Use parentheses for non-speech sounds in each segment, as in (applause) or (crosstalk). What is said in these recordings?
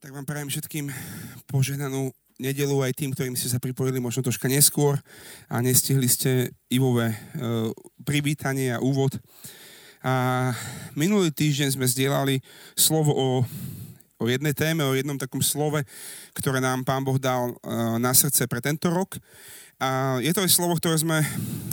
Tak vám prajem všetkým požehnanú nedelu aj tým, ktorým ste sa pripojili možno troška neskôr a nestihli ste Ivové e, privítanie a úvod. A minulý týždeň sme zdieľali slovo o, o jednej téme, o jednom takom slove, ktoré nám Pán Boh dal e, na srdce pre tento rok. A je to aj slovo, ktoré sme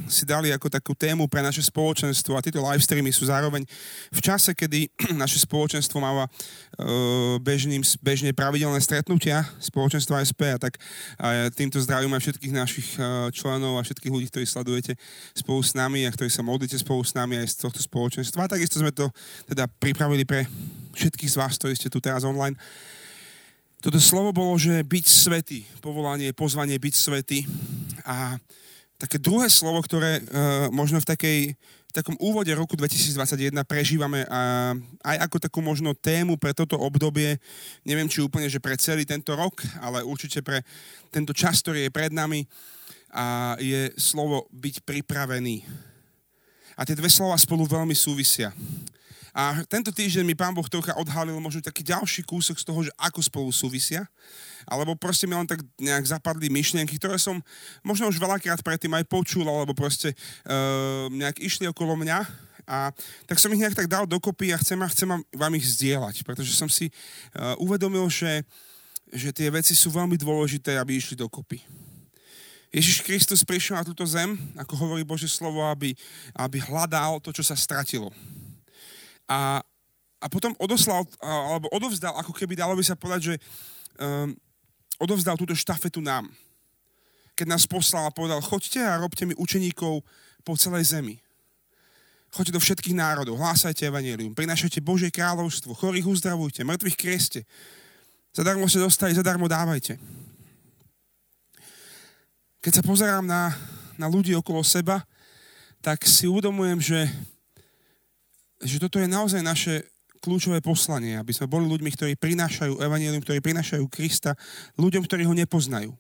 si dali ako takú tému pre naše spoločenstvo a tieto live streamy sú zároveň v čase, kedy (clears throat) naše spoločenstvo máva uh, bežným, bežne pravidelné stretnutia spoločenstva SP a tak a týmto zdravím aj všetkých našich uh, členov a všetkých ľudí, ktorí sledujete spolu s nami a ktorí sa modlíte spolu s nami aj z tohto spoločenstva. A takisto sme to teda pripravili pre všetkých z vás, ktorí ste tu teraz online. Toto slovo bolo, že byť svetý, povolanie, pozvanie byť svetý. A také druhé slovo, ktoré uh, možno v, takej, v takom úvode roku 2021 prežívame a aj ako takú možno tému pre toto obdobie, neviem či úplne, že pre celý tento rok, ale určite pre tento čas, ktorý je pred nami, a je slovo byť pripravený. A tie dve slova spolu veľmi súvisia. A tento týždeň mi pán Boh trocha odhalil možno taký ďalší kúsok z toho, že ako spolu súvisia. Alebo proste mi len tak nejak zapadli myšlienky, ktoré som možno už veľakrát predtým aj počul, alebo proste uh, nejak išli okolo mňa. A tak som ich nejak tak dal dokopy a chcem, a chcem vám ich zdieľať, pretože som si uh, uvedomil, že, že tie veci sú veľmi dôležité, aby išli dokopy. Ježiš Kristus prišiel na túto zem, ako hovorí Bože slovo, aby, aby hľadal to, čo sa stratilo a, a potom odoslal, alebo odovzdal, ako keby dalo by sa povedať, že um, odovzdal túto štafetu nám. Keď nás poslal a povedal, choďte a robte mi učeníkov po celej zemi. Choďte do všetkých národov, hlásajte evanelium, prinášajte Božie kráľovstvo, chorých uzdravujte, mŕtvych krieste. Zadarmo ste dostali, zadarmo dávajte. Keď sa pozerám na, na ľudí okolo seba, tak si uvedomujem, že že toto je naozaj naše kľúčové poslanie, aby sme boli ľuďmi, ktorí prinášajú evanelium, ktorí prinášajú Krista ľuďom, ktorí ho nepoznajú.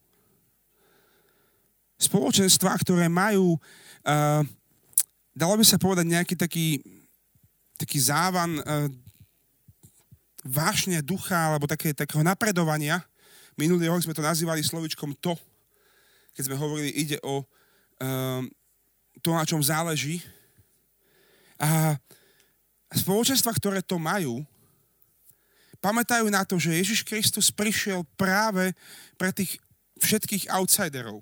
Spoločenstva, ktoré majú, uh, dalo by sa povedať, nejaký taký, taký závan uh, vášne ducha alebo také, takého napredovania. Minulý rok sme to nazývali slovičkom to, keď sme hovorili, ide o uh, to, na čom záleží. A spoločenstva, ktoré to majú, pamätajú na to, že Ježiš Kristus prišiel práve pre tých všetkých outsiderov.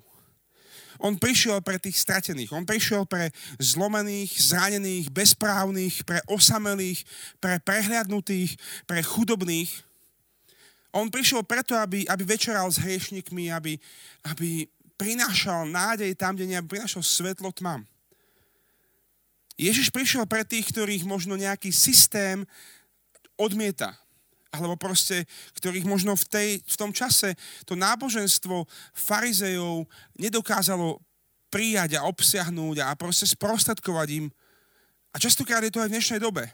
On prišiel pre tých stratených, on prišiel pre zlomených, zranených, bezprávnych, pre osamelých, pre prehľadnutých, pre chudobných. On prišiel preto, aby, aby večeral s hriešnikmi, aby, aby prinášal nádej tam, kde aby prinášal svetlo tmám. Ježiš prišiel pre tých, ktorých možno nejaký systém odmieta. Alebo proste, ktorých možno v, tej, v tom čase to náboženstvo farizejov nedokázalo prijať a obsiahnuť a proste sprostredkovať im. A častokrát je to aj v dnešnej dobe.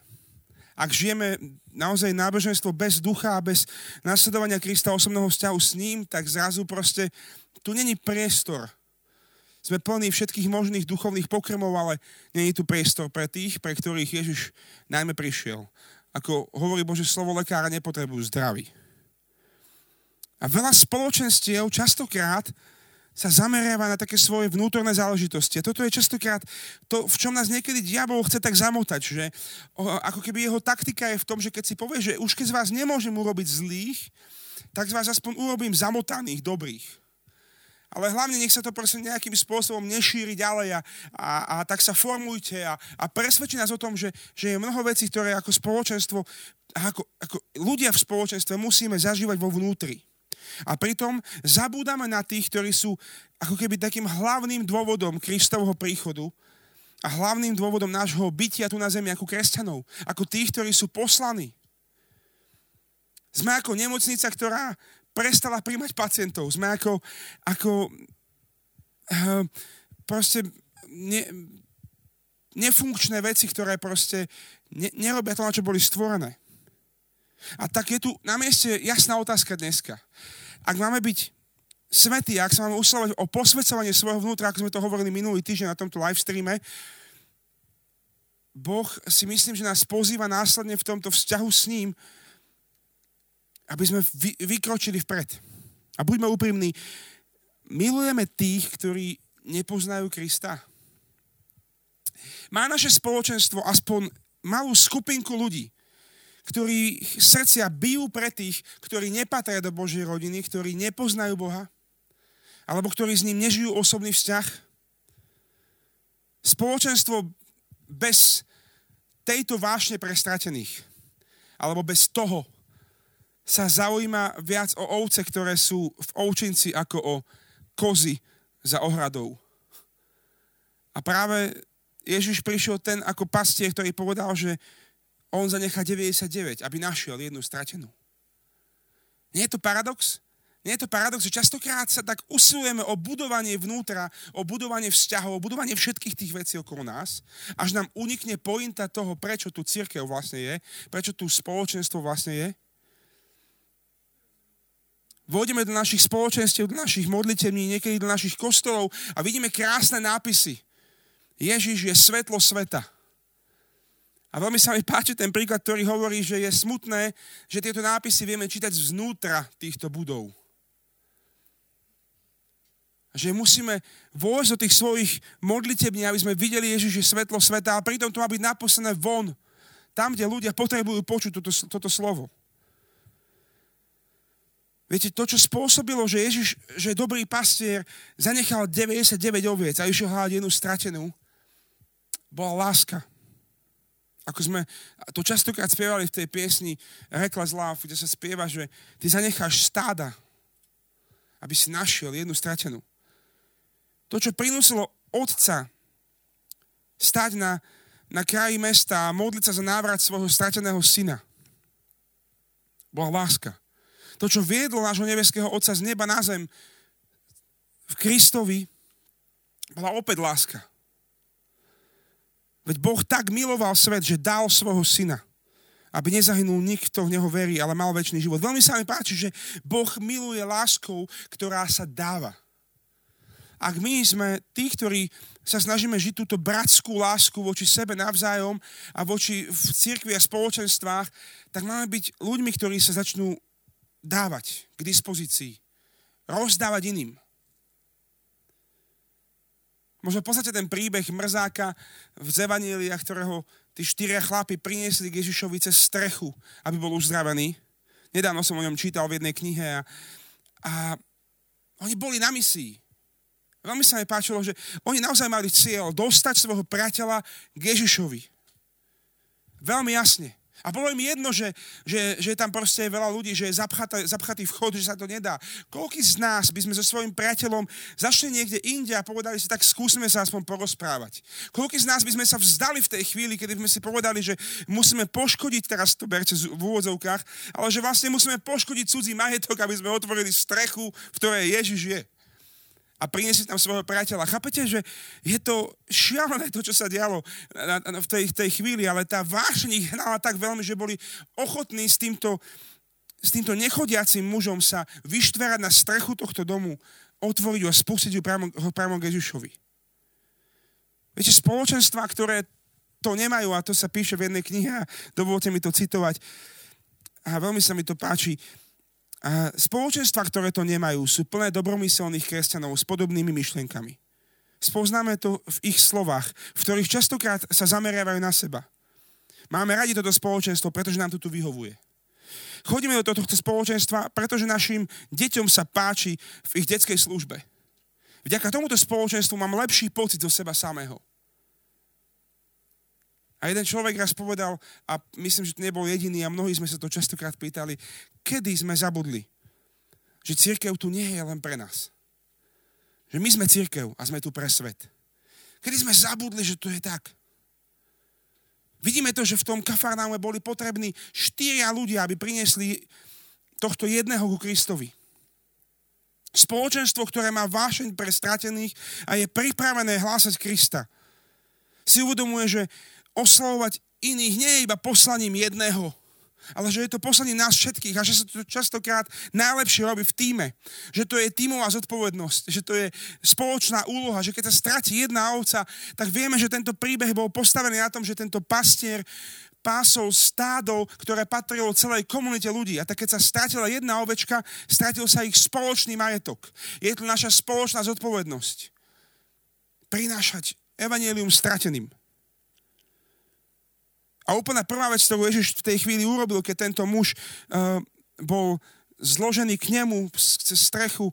Ak žijeme naozaj náboženstvo bez ducha a bez nasledovania Krista osobného vzťahu s ním, tak zrazu proste tu není priestor sme plní všetkých možných duchovných pokrmov, ale je tu priestor pre tých, pre ktorých Ježiš najmä prišiel. Ako hovorí Bože slovo, lekára nepotrebujú zdraví. A veľa spoločenstiev častokrát sa zameriava na také svoje vnútorné záležitosti. A toto je častokrát to, v čom nás niekedy diabol chce tak zamotať, že ako keby jeho taktika je v tom, že keď si povie, že už keď z vás nemôžem urobiť zlých, tak z vás aspoň urobím zamotaných, dobrých ale hlavne nech sa to prosím nejakým spôsobom nešíri ďalej a, a, a tak sa formujte a, a presvedčí nás o tom, že, že je mnoho vecí, ktoré ako spoločenstvo, ako, ako ľudia v spoločenstve musíme zažívať vo vnútri. A pritom zabúdame na tých, ktorí sú ako keby takým hlavným dôvodom Kristovho príchodu a hlavným dôvodom nášho bytia tu na zemi ako kresťanov, ako tých, ktorí sú poslaní. Sme ako nemocnica, ktorá prestala príjmať pacientov. Sme ako, ako uh, proste ne, nefunkčné veci, ktoré proste ne, nerobia to, na čo boli stvorené. A tak je tu na mieste jasná otázka dneska. Ak máme byť svetí, ak sa máme uslovať o posvedcovanie svojho vnútra, ako sme to hovorili minulý týždeň na tomto live streame, Boh si myslím, že nás pozýva následne v tomto vzťahu s ním aby sme vy, vykročili vpred. A buďme úprimní, milujeme tých, ktorí nepoznajú Krista. Má naše spoločenstvo aspoň malú skupinku ľudí, ktorí srdcia bijú pre tých, ktorí nepatria do Božej rodiny, ktorí nepoznajú Boha, alebo ktorí s ním nežijú osobný vzťah. Spoločenstvo bez tejto vášne pre stratených, alebo bez toho, sa zaujíma viac o ovce, ktoré sú v ovčinci, ako o kozy za ohradou. A práve Ježiš prišiel ten ako pastier, ktorý povedal, že on zanechá 99, aby našiel jednu stratenú. Nie je to paradox? Nie je to paradox, že častokrát sa tak usilujeme o budovanie vnútra, o budovanie vzťahov, o budovanie všetkých tých vecí okolo nás, až nám unikne pointa toho, prečo tu církev vlastne je, prečo tu spoločenstvo vlastne je. Vôjdeme do našich spoločenstiev, do našich modlitevní, niekedy do našich kostolov a vidíme krásne nápisy. Ježiš je svetlo sveta. A veľmi sa mi páči ten príklad, ktorý hovorí, že je smutné, že tieto nápisy vieme čítať zvnútra týchto budov že musíme vojsť do tých svojich modlitební, aby sme videli Ježiš je svetlo sveta, a pritom to má byť naposené von, tam, kde ľudia potrebujú počuť toto, toto slovo. Viete, to, čo spôsobilo, že Ježiš, že dobrý pastier, zanechal 99 oviec a išiel hľadať jednu stratenú, bola láska. Ako sme to častokrát spievali v tej piesni Reckless Love, kde sa spieva, že ty zanecháš stáda, aby si našiel jednu stratenú. To, čo prinúsilo otca stať na, na kraji mesta a modliť sa za návrat svojho strateného syna, bola láska. To, čo viedlo nášho nebeského Otca z neba na zem v Kristovi, bola opäť láska. Veď Boh tak miloval svet, že dal svojho syna, aby nezahynul nikto v Neho verí, ale mal väčší život. Veľmi sa mi páči, že Boh miluje láskou, ktorá sa dáva ak my sme tí, ktorí sa snažíme žiť túto bratskú lásku voči sebe navzájom a voči v cirkvi a spoločenstvách, tak máme byť ľuďmi, ktorí sa začnú dávať k dispozícii, rozdávať iným. Možno podstate ten príbeh mrzáka v Zevaníliach, ktorého tí štyria chlapi priniesli k Ježišovi cez strechu, aby bol uzdravený. Nedávno som o ňom čítal v jednej knihe a, a oni boli na misii. Veľmi sa mi páčilo, že oni naozaj mali cieľ dostať svojho priateľa k Ježišovi. Veľmi jasne. A bolo im jedno, že, že, že tam proste je veľa ľudí, že je zapchatý, zapchatý vchod, že sa to nedá. Koľký z nás by sme so svojím priateľom zašli niekde inde a povedali si, tak skúsme sa aspoň porozprávať. Koľký z nás by sme sa vzdali v tej chvíli, kedy sme si povedali, že musíme poškodiť teraz to berce v úvodzovkách, ale že vlastne musíme poškodiť cudzí majetok, aby sme otvorili strechu, v ktorej Ježiš je a priniesli tam svojho priateľa. Chápete, že je to šialené to, čo sa dialo v tej, tej chvíli, ale tá vášeň ich hnala tak veľmi, že boli ochotní s týmto, s týmto nechodiacim mužom sa vyštverať na strechu tohto domu, otvoriť ho a spustiť ho priamo, priamo k Ježišovi. Viete, spoločenstva, ktoré to nemajú, a to sa píše v jednej knihe, a dovolte mi to citovať, a veľmi sa mi to páči, a spoločenstva, ktoré to nemajú, sú plné dobromyselných kresťanov s podobnými myšlienkami. Spoznáme to v ich slovách, v ktorých častokrát sa zameriavajú na seba. Máme radi toto spoločenstvo, pretože nám to tu vyhovuje. Chodíme do tohto spoločenstva, pretože našim deťom sa páči v ich detskej službe. Vďaka tomuto spoločenstvu mám lepší pocit zo seba samého. A jeden človek raz povedal, a myslím, že to nebol jediný, a mnohí sme sa to častokrát pýtali, kedy sme zabudli, že církev tu nie je len pre nás. Že my sme církev a sme tu pre svet. Kedy sme zabudli, že to je tak. Vidíme to, že v tom kafarnáme boli potrební štyria ľudia, aby priniesli tohto jedného ku Kristovi. Spoločenstvo, ktoré má vášeň pre stratených a je pripravené hlásať Krista, si uvedomuje, že oslavovať iných nie je iba poslaním jedného, ale že je to poslanie nás všetkých a že sa to častokrát najlepšie robí v týme. Že to je tímová zodpovednosť, že to je spoločná úloha, že keď sa stratí jedna ovca, tak vieme, že tento príbeh bol postavený na tom, že tento pastier pásol stádov, ktoré patrilo celej komunite ľudí. A tak keď sa stratila jedna ovečka, stratil sa ich spoločný majetok. Je to naša spoločná zodpovednosť. Prinášať evanelium strateným. A úplná prvá vec, ktorú Ježiš v tej chvíli urobil, keď tento muž uh, bol zložený k nemu cez strechu,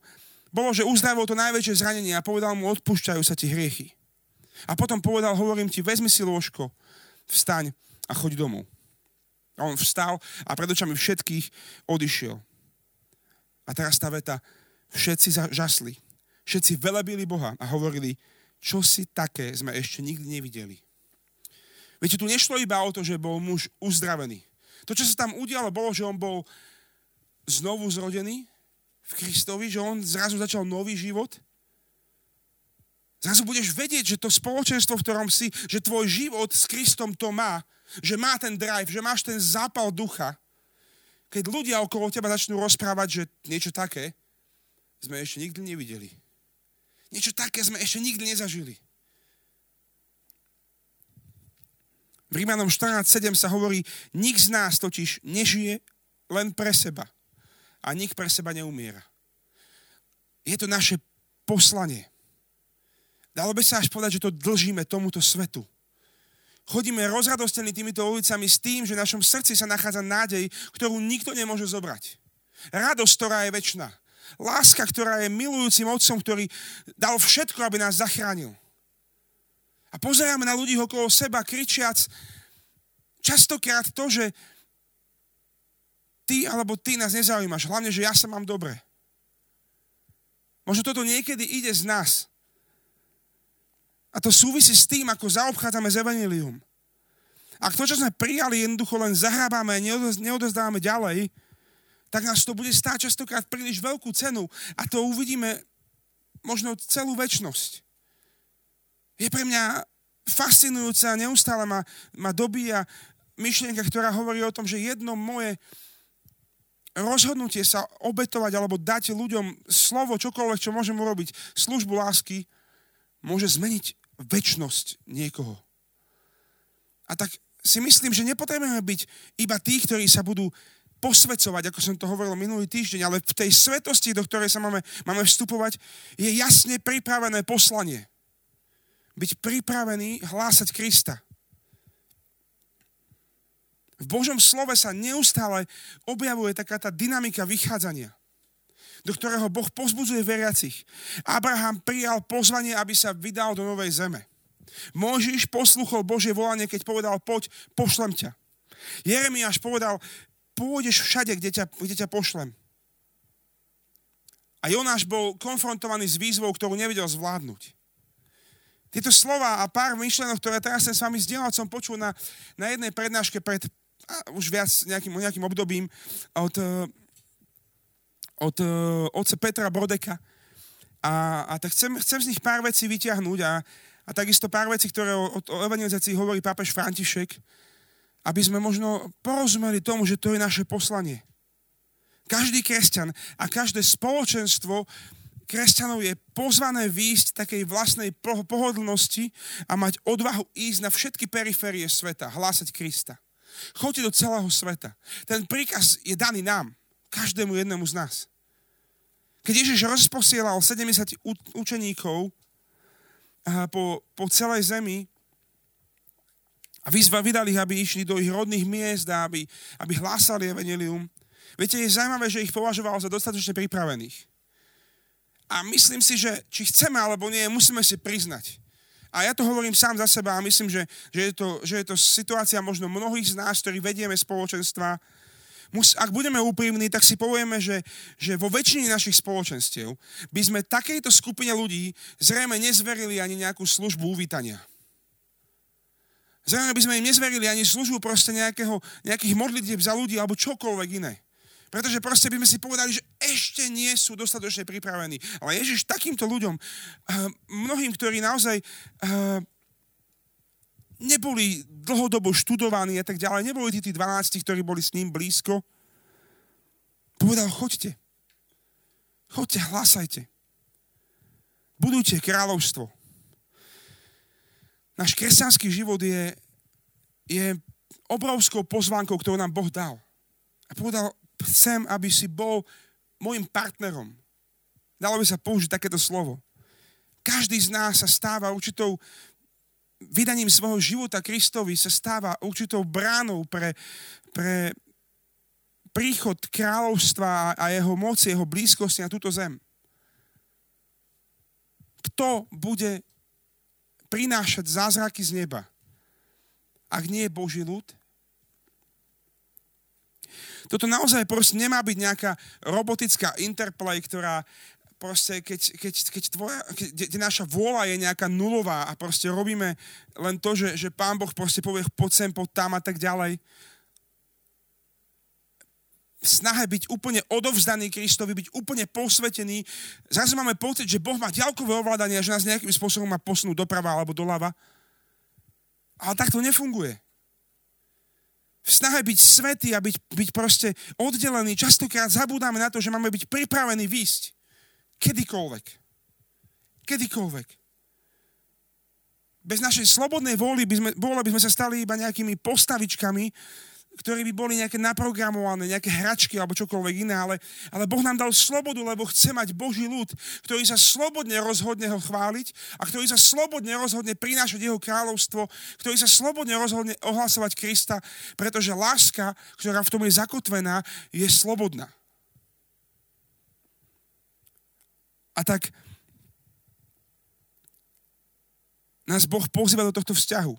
bolo, že uzdravil to najväčšie zranenie a povedal mu, odpúšťajú sa ti hriechy. A potom povedal, hovorím ti, vezmi si lôžko, vstaň a choď domov. A on vstal a pred očami všetkých odišiel. A teraz tá veta, všetci žasli, všetci velebili Boha a hovorili, čo si také sme ešte nikdy nevideli. Viete, tu nešlo iba o to, že bol muž uzdravený. To, čo sa tam udialo, bolo, že on bol znovu zrodený v Kristovi, že on zrazu začal nový život. Zrazu budeš vedieť, že to spoločenstvo, v ktorom si, že tvoj život s Kristom to má, že má ten drive, že máš ten zápal ducha. Keď ľudia okolo teba začnú rozprávať, že niečo také sme ešte nikdy nevideli. Niečo také sme ešte nikdy nezažili. V Rímanom 14.7 sa hovorí, nik z nás totiž nežije len pre seba. A nik pre seba neumiera. Je to naše poslanie. Dalo by sa až povedať, že to dlžíme tomuto svetu. Chodíme rozradostení týmito ulicami s tým, že v našom srdci sa nachádza nádej, ktorú nikto nemôže zobrať. Radosť, ktorá je väčšiná. Láska, ktorá je milujúcim otcom, ktorý dal všetko, aby nás zachránil. A pozeráme na ľudí okolo seba, kričiac častokrát to, že ty alebo ty nás nezaujímaš, hlavne, že ja sa mám dobre. Možno toto niekedy ide z nás. A to súvisí s tým, ako zaobchádzame s Evangelium. Ak to, čo sme prijali, jednoducho len zahrábame a neodozdávame ďalej, tak nás to bude stáť častokrát príliš veľkú cenu a to uvidíme možno celú väčnosť je pre mňa fascinujúca, neustále ma, ma dobíja myšlienka, ktorá hovorí o tom, že jedno moje rozhodnutie sa obetovať alebo dať ľuďom slovo, čokoľvek, čo môžem urobiť, službu lásky, môže zmeniť väčnosť niekoho. A tak si myslím, že nepotrebujeme byť iba tí, ktorí sa budú posvecovať, ako som to hovoril minulý týždeň, ale v tej svetosti, do ktorej sa máme, máme vstupovať, je jasne pripravené poslanie byť pripravený hlásať Krista. V Božom slove sa neustále objavuje taká tá dynamika vychádzania, do ktorého Boh pozbudzuje veriacich. Abraham prijal pozvanie, aby sa vydal do novej zeme. Môžiš posluchol Božie volanie, keď povedal, poď, pošlem ťa. Jeremiáš povedal, pôjdeš všade, kde ťa, kde ťa pošlem. A Jonáš bol konfrontovaný s výzvou, ktorú nevedel zvládnuť. Tieto slova a pár myšlenok, ktoré teraz som s vami zdieľal, som počul na, na jednej prednáške pred a, už viac nejakým, nejakým obdobím od, e, od uh, otca Petra Brodeka. A, a tak chcem, chcem z nich pár vecí vyťahnuť a, a takisto pár vecí, ktoré o, o evangelizácii hovorí pápež František, aby sme možno porozumeli tomu, že to je naše poslanie. Každý kresťan a každé spoločenstvo kresťanov je pozvané výjsť takej vlastnej pohodlnosti a mať odvahu ísť na všetky periférie sveta, hlásať Krista. Choďte do celého sveta. Ten príkaz je daný nám, každému jednému z nás. Keď Ježiš rozposielal 70 učeníkov po, po celej zemi a vyzva, vydali ich, aby išli do ich rodných miest a aby, aby hlásali evanelium, viete, je zaujímavé, že ich považoval za dostatočne pripravených. A myslím si, že či chceme alebo nie, musíme si priznať. A ja to hovorím sám za seba a myslím, že, že, je, to, že je to situácia možno mnohých z nás, ktorí vedieme spoločenstva. Mus, ak budeme úprimní, tak si povieme, že, že vo väčšine našich spoločenstiev by sme takejto skupine ľudí zrejme nezverili ani nejakú službu uvítania. Zrejme by sme im nezverili ani službu proste nejakého, nejakých modlitieb za ľudí alebo čokoľvek iné. Pretože proste by sme si povedali, že ešte nie sú dostatočne pripravení. Ale Ježiš takýmto ľuďom, uh, mnohým, ktorí naozaj uh, neboli dlhodobo študovaní a tak ďalej, neboli tí, tí 12, ktorí boli s ním blízko. Povedal, choďte. Choďte, hlasajte. Budujte kráľovstvo. Náš kresťanský život je, je obrovskou pozvánkou, ktorú nám Boh dal. A povedal, chcem, aby si bol môjim partnerom. Dalo by sa použiť takéto slovo. Každý z nás sa stáva určitou vydaním svojho života Kristovi sa stáva určitou bránou pre, pre príchod kráľovstva a jeho moci, jeho blízkosti na túto zem. Kto bude prinášať zázraky z neba? Ak nie je Boží ľud? Toto naozaj proste nemá byť nejaká robotická interplay, ktorá proste, keď, keď, keď, tvoja, keď, keď naša vôľa je nejaká nulová a proste robíme len to, že, že Pán Boh proste povie poď sem, poď tam a tak ďalej, v snahe byť úplne odovzdaný Kristovi, byť úplne posvetený. Zrazu máme pocit, že Boh má ďalkové ovládanie a že nás nejakým spôsobom má posunúť doprava alebo doľava. Ale tak to nefunguje. V snahe byť svetý a byť, byť proste oddelený, častokrát zabúdame na to, že máme byť pripravení výsť. Kedykoľvek. Kedykoľvek. Bez našej slobodnej vôly by sme, vôle by sme sa stali iba nejakými postavičkami, ktoré by boli nejaké naprogramované, nejaké hračky alebo čokoľvek iné, ale, ale Boh nám dal slobodu, lebo chce mať Boží ľud, ktorý sa slobodne rozhodne ho chváliť a ktorý sa slobodne rozhodne prinášať jeho kráľovstvo, ktorý sa slobodne rozhodne ohlasovať Krista, pretože láska, ktorá v tom je zakotvená, je slobodná. A tak nás Boh pozýva do tohto vzťahu,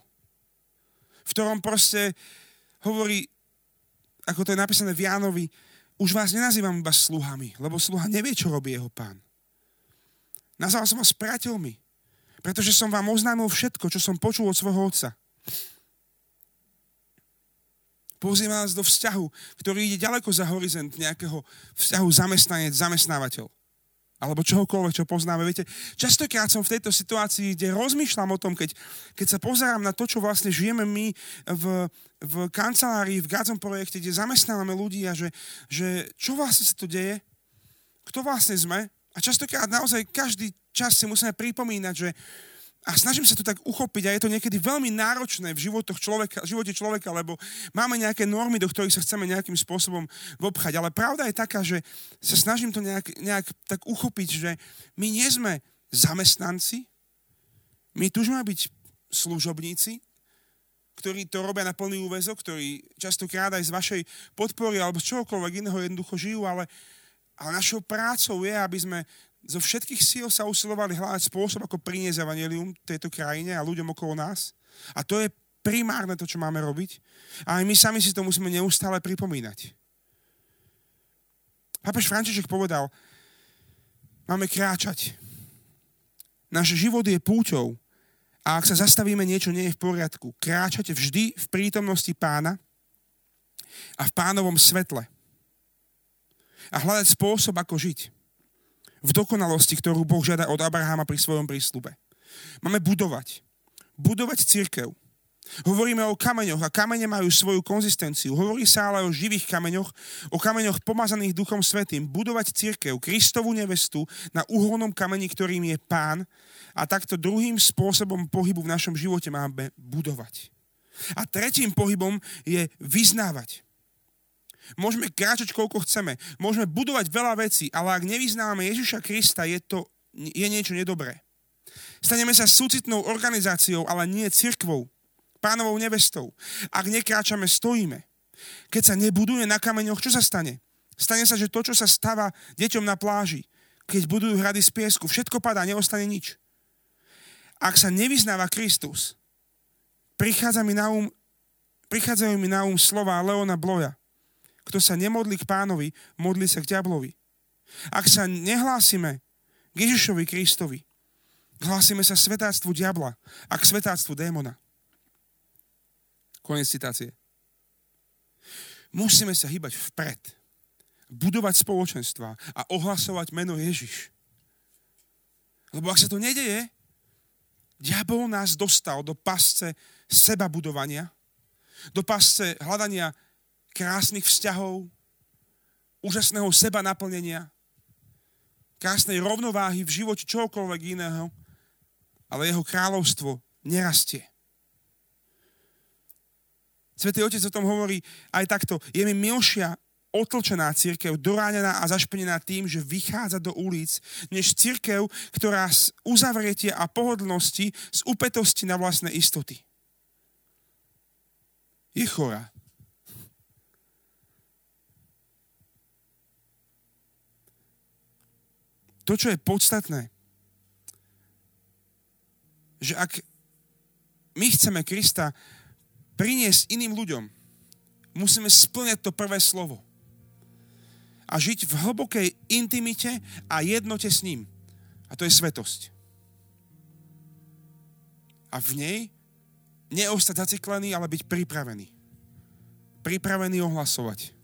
v ktorom proste hovorí, ako to je napísané v Jánovi, už vás nenazývam iba sluhami, lebo sluha nevie, čo robí jeho pán. Nazval som vás priateľmi, pretože som vám oznámil všetko, čo som počul od svojho otca. Pozýva nás do vzťahu, ktorý ide ďaleko za horizont nejakého vzťahu zamestnanec, zamestnávateľ alebo čohokoľvek, čo poznáme. Viete, častokrát som v tejto situácii, kde rozmýšľam o tom, keď, keď sa pozerám na to, čo vlastne žijeme my v, v kancelárii, v Gádzom projekte, kde zamestnávame ľudí a že, že čo vlastne sa tu deje, kto vlastne sme. A častokrát naozaj každý čas si musíme pripomínať, že, a snažím sa to tak uchopiť a je to niekedy veľmi náročné v, človeka, živote človeka, lebo máme nejaké normy, do ktorých sa chceme nejakým spôsobom vopchať. Ale pravda je taká, že sa snažím to nejak, nejak tak uchopiť, že my nie sme zamestnanci, my túžime byť služobníci, ktorí to robia na plný úvezok, ktorí častokrát aj z vašej podpory alebo z čohokoľvek iného jednoducho žijú, ale, ale našou prácou je, aby sme zo všetkých síl sa usilovali hľadať spôsob, ako priniesť evanelium tejto krajine a ľuďom okolo nás. A to je primárne to, čo máme robiť. A aj my sami si to musíme neustále pripomínať. Pápež František povedal, máme kráčať. Náš život je púťou a ak sa zastavíme, niečo nie je v poriadku. Kráčate vždy v prítomnosti pána a v pánovom svetle. A hľadať spôsob, ako žiť v dokonalosti, ktorú Boh žiada od Abraháma pri svojom prísľube. Máme budovať. Budovať církev. Hovoríme o kameňoch a kamene majú svoju konzistenciu. Hovorí sa ale o živých kameňoch, o kameňoch pomazaných Duchom Svetým. Budovať církev, Kristovú nevestu na uholnom kameni, ktorým je Pán a takto druhým spôsobom pohybu v našom živote máme budovať. A tretím pohybom je vyznávať. Môžeme kráčať koľko chceme, môžeme budovať veľa vecí, ale ak nevyznávame Ježiša Krista, je to je niečo nedobré. Staneme sa súcitnou organizáciou, ale nie cirkvou, pánovou nevestou. Ak nekráčame, stojíme. Keď sa nebuduje na kameňoch, čo sa stane? Stane sa, že to, čo sa stáva deťom na pláži, keď budujú hrady z piesku, všetko padá, neostane nič. Ak sa nevyznáva Kristus, prichádza mi na um, prichádzajú mi na um slova Leona Bloja. Kto sa nemodlí k pánovi, modlí sa k diablovi. Ak sa nehlásime k Ježišovi Kristovi, hlásime sa svetáctvu diabla a k svetáctvu démona. Konec citácie. Musíme sa hýbať vpred, budovať spoločenstva a ohlasovať meno Ježiš. Lebo ak sa to nedeje, diabol nás dostal do pasce seba budovania, do pasce hľadania krásnych vzťahov, úžasného seba naplnenia, krásnej rovnováhy v živote čokoľvek iného, ale jeho kráľovstvo nerastie. Svetý Otec o tom hovorí aj takto. Je mi milšia otlčená církev, doránená a zašpenená tým, že vychádza do ulic, než církev, ktorá z uzavretia a pohodlnosti, z upetosti na vlastné istoty. Je chorá. To, čo je podstatné, že ak my chceme Krista priniesť iným ľuďom, musíme splňať to prvé slovo. A žiť v hlbokej intimite a jednote s ním. A to je svetosť. A v nej neostať zaciklený, ale byť pripravený. Pripravený ohlasovať.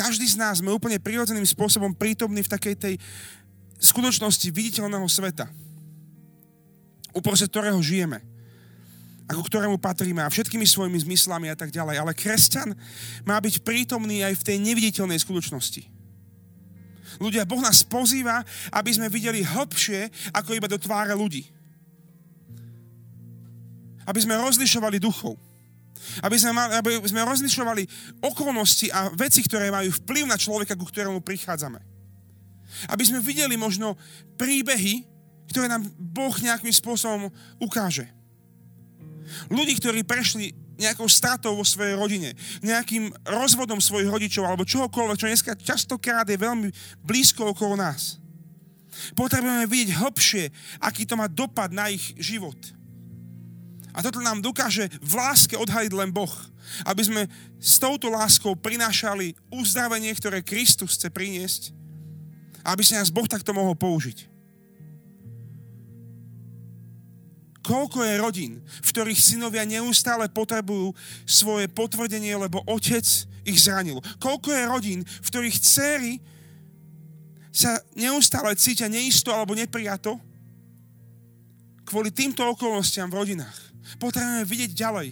Každý z nás sme úplne prirodzeným spôsobom prítomný v takej tej skutočnosti viditeľného sveta, uprostred ktorého žijeme ako ktorému patríme a všetkými svojimi zmyslami a tak ďalej. Ale kresťan má byť prítomný aj v tej neviditeľnej skutočnosti. Ľudia, Boh nás pozýva, aby sme videli hlbšie, ako iba do tváre ľudí. Aby sme rozlišovali duchov. Aby sme, mali, aby sme rozlišovali okolnosti a veci, ktoré majú vplyv na človeka, ku ktorému prichádzame. Aby sme videli možno príbehy, ktoré nám Boh nejakým spôsobom ukáže. Ľudí, ktorí prešli nejakou stratou vo svojej rodine, nejakým rozvodom svojich rodičov alebo čohokoľvek, čo dneska častokrát je veľmi blízko okolo nás. Potrebujeme vidieť hlbšie, aký to má dopad na ich život. A toto nám dokáže v láske odhaliť len Boh. Aby sme s touto láskou prinášali uzdravenie, ktoré Kristus chce priniesť. Aby sa nás Boh takto mohol použiť. Koľko je rodín, v ktorých synovia neustále potrebujú svoje potvrdenie, lebo otec ich zranil. Koľko je rodín, v ktorých céry sa neustále cítia neisto alebo neprijato kvôli týmto okolnostiam v rodinách. Potrebujeme vidieť ďalej.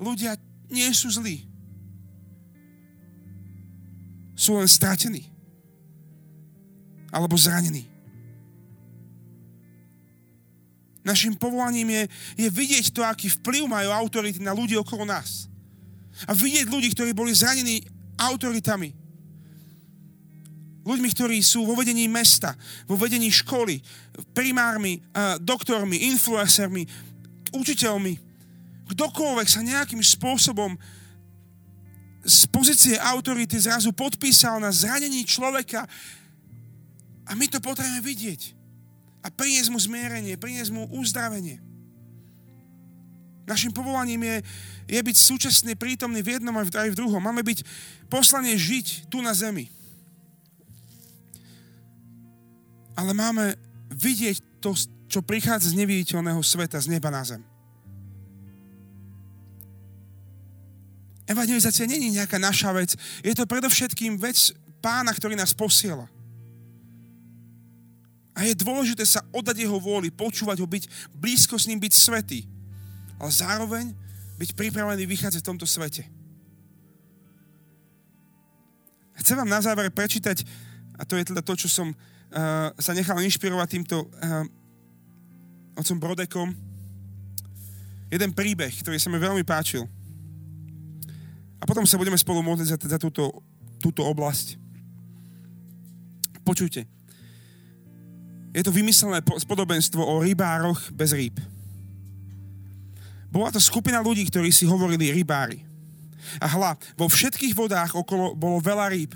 Ľudia nie sú zlí. Sú len stratení. Alebo zranení. Našim povolaním je, je vidieť to, aký vplyv majú autority na ľudí okolo nás. A vidieť ľudí, ktorí boli zranení autoritami. Ľuďmi, ktorí sú vo vedení mesta, vo vedení školy, primármi, doktormi, influencermi, učiteľmi. Kdokoľvek sa nejakým spôsobom z pozície autority zrazu podpísal na zranení človeka a my to potrebujeme vidieť a priniesť mu zmierenie, priniesť mu uzdravenie. Našim povolaním je, je byť súčasne prítomný v jednom aj v druhom. Máme byť poslanie žiť tu na zemi. Ale máme vidieť to, čo prichádza z neviditeľného sveta, z neba na zem. Evangelizácia není nejaká naša vec. Je to predovšetkým vec pána, ktorý nás posiela. A je dôležité sa oddať jeho vôli, počúvať ho, byť blízko s ním, byť svetý. Ale zároveň byť pripravený vychádzať v tomto svete. Chcem vám na záver prečítať, a to je teda to, čo som uh, sa nechal inšpirovať týmto uh, otcom Brodekom, jeden príbeh, ktorý sa mi veľmi páčil. A potom sa budeme spolu modliť za, za túto, túto oblasť. Počujte. Je to vymyslené spodobenstvo o rybároch bez rýb. Bola to skupina ľudí, ktorí si hovorili rybári. A hla, vo všetkých vodách okolo bolo veľa rýb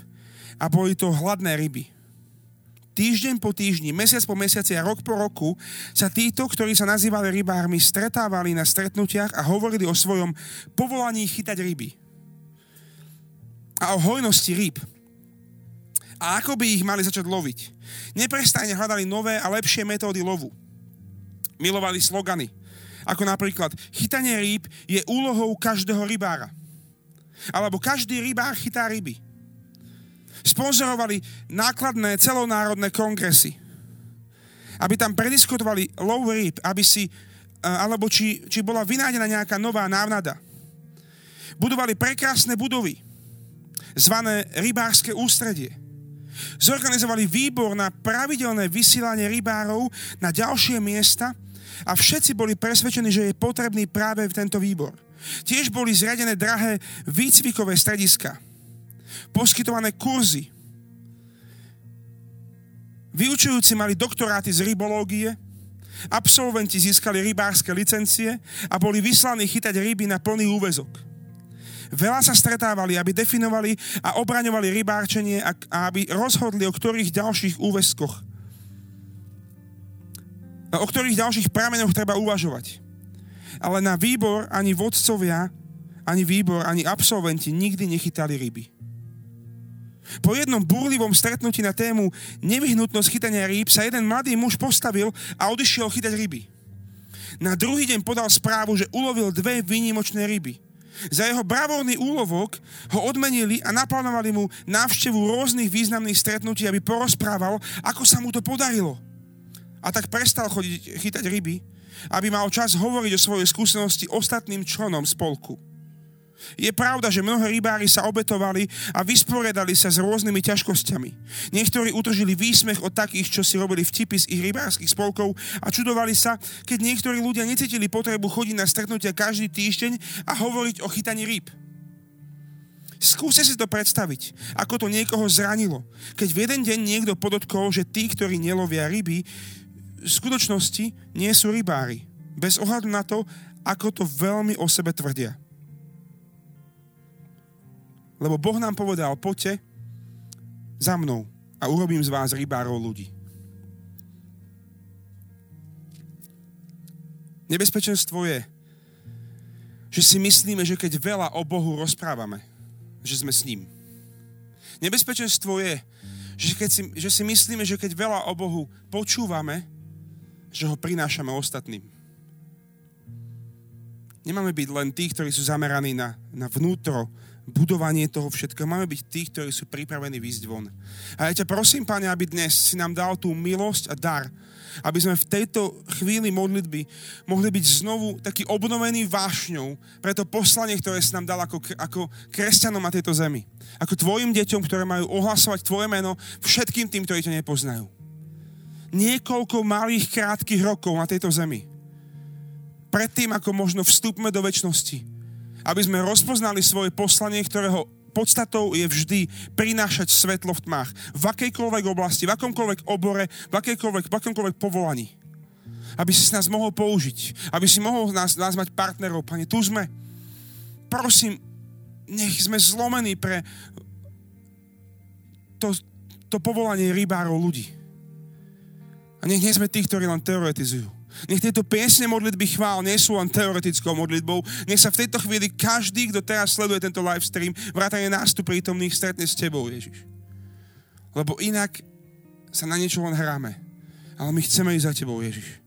a boli to hladné ryby. Týždeň po týždni, mesiac po mesiaci a rok po roku sa títo, ktorí sa nazývali rybármi, stretávali na stretnutiach a hovorili o svojom povolaní chytať ryby. A o hojnosti rýb a ako by ich mali začať loviť. Neprestajne hľadali nové a lepšie metódy lovu. Milovali slogany, ako napríklad chytanie rýb je úlohou každého rybára. Alebo každý rybár chytá ryby. Sponzorovali nákladné celonárodné kongresy, aby tam prediskutovali lov rýb, aby si alebo či, či bola vynájdená nejaká nová návnada. Budovali prekrásne budovy, zvané rybárske ústredie. Zorganizovali výbor na pravidelné vysielanie rybárov na ďalšie miesta a všetci boli presvedčení, že je potrebný práve tento výbor. Tiež boli zriadené drahé výcvikové strediska, poskytované kurzy. Vyučujúci mali doktoráty z rybológie, absolventi získali rybárske licencie a boli vyslaní chytať ryby na plný úvezok. Veľa sa stretávali, aby definovali a obraňovali rybárčenie a, aby rozhodli, o ktorých ďalších úväzkoch, o ktorých ďalších pramenoch treba uvažovať. Ale na výbor ani vodcovia, ani výbor, ani absolventi nikdy nechytali ryby. Po jednom burlivom stretnutí na tému nevyhnutnosť chytania rýb sa jeden mladý muž postavil a odišiel chytať ryby. Na druhý deň podal správu, že ulovil dve výnimočné ryby. Za jeho bravórny úlovok ho odmenili a naplánovali mu návštevu rôznych významných stretnutí, aby porozprával, ako sa mu to podarilo. A tak prestal chodiť chytať ryby, aby mal čas hovoriť o svojej skúsenosti ostatným členom spolku. Je pravda, že mnohé rybári sa obetovali a vysporiadali sa s rôznymi ťažkosťami. Niektorí utržili výsmech od takých, čo si robili vtipy z ich rybárskych spolkov a čudovali sa, keď niektorí ľudia necítili potrebu chodiť na stretnutia každý týždeň a hovoriť o chytaní rýb. Skúste si to predstaviť, ako to niekoho zranilo, keď v jeden deň niekto podotkol, že tí, ktorí nelovia ryby, v skutočnosti nie sú rybári. Bez ohľadu na to, ako to veľmi o sebe tvrdia. Lebo Boh nám povedal, poďte za mnou a urobím z vás rybárov ľudí. Nebezpečenstvo je, že si myslíme, že keď veľa o Bohu rozprávame, že sme s ním. Nebezpečenstvo je, že, keď si, že si myslíme, že keď veľa o Bohu počúvame, že ho prinášame ostatným. Nemáme byť len tí, ktorí sú zameraní na, na vnútro, budovanie toho všetkého. Máme byť tí, ktorí sú pripravení výjsť von. A ja ťa prosím, Pane, aby dnes si nám dal tú milosť a dar, aby sme v tejto chvíli modlitby mohli byť znovu taký obnovený vášňou pre to poslanie, ktoré si nám dal ako, ako kresťanom na tejto zemi. Ako tvojim deťom, ktoré majú ohlasovať tvoje meno všetkým tým, ktorí ťa nepoznajú. Niekoľko malých, krátkých rokov na tejto zemi. Predtým, ako možno vstúpme do väčšnosti, aby sme rozpoznali svoje poslanie, ktorého podstatou je vždy prinášať svetlo v tmách. V akejkoľvek oblasti, v akomkoľvek obore, v, akejkoľvek, v akomkoľvek povolaní. Aby si nás mohol použiť. Aby si mohol nás, nás mať partnerov. Pane, tu sme. Prosím, nech sme zlomení pre to, to povolanie rybárov ľudí. A nech nie sme tí, ktorí len teoretizujú. Nech tieto piesne modlitby chvál nie sú len teoretickou modlitbou. Nech sa v tejto chvíli každý, kto teraz sleduje tento live stream, vrátane nás tu prítomných, stretne s tebou, Ježiš. Lebo inak sa na niečo len hráme. Ale my chceme ísť za tebou, Ježiš.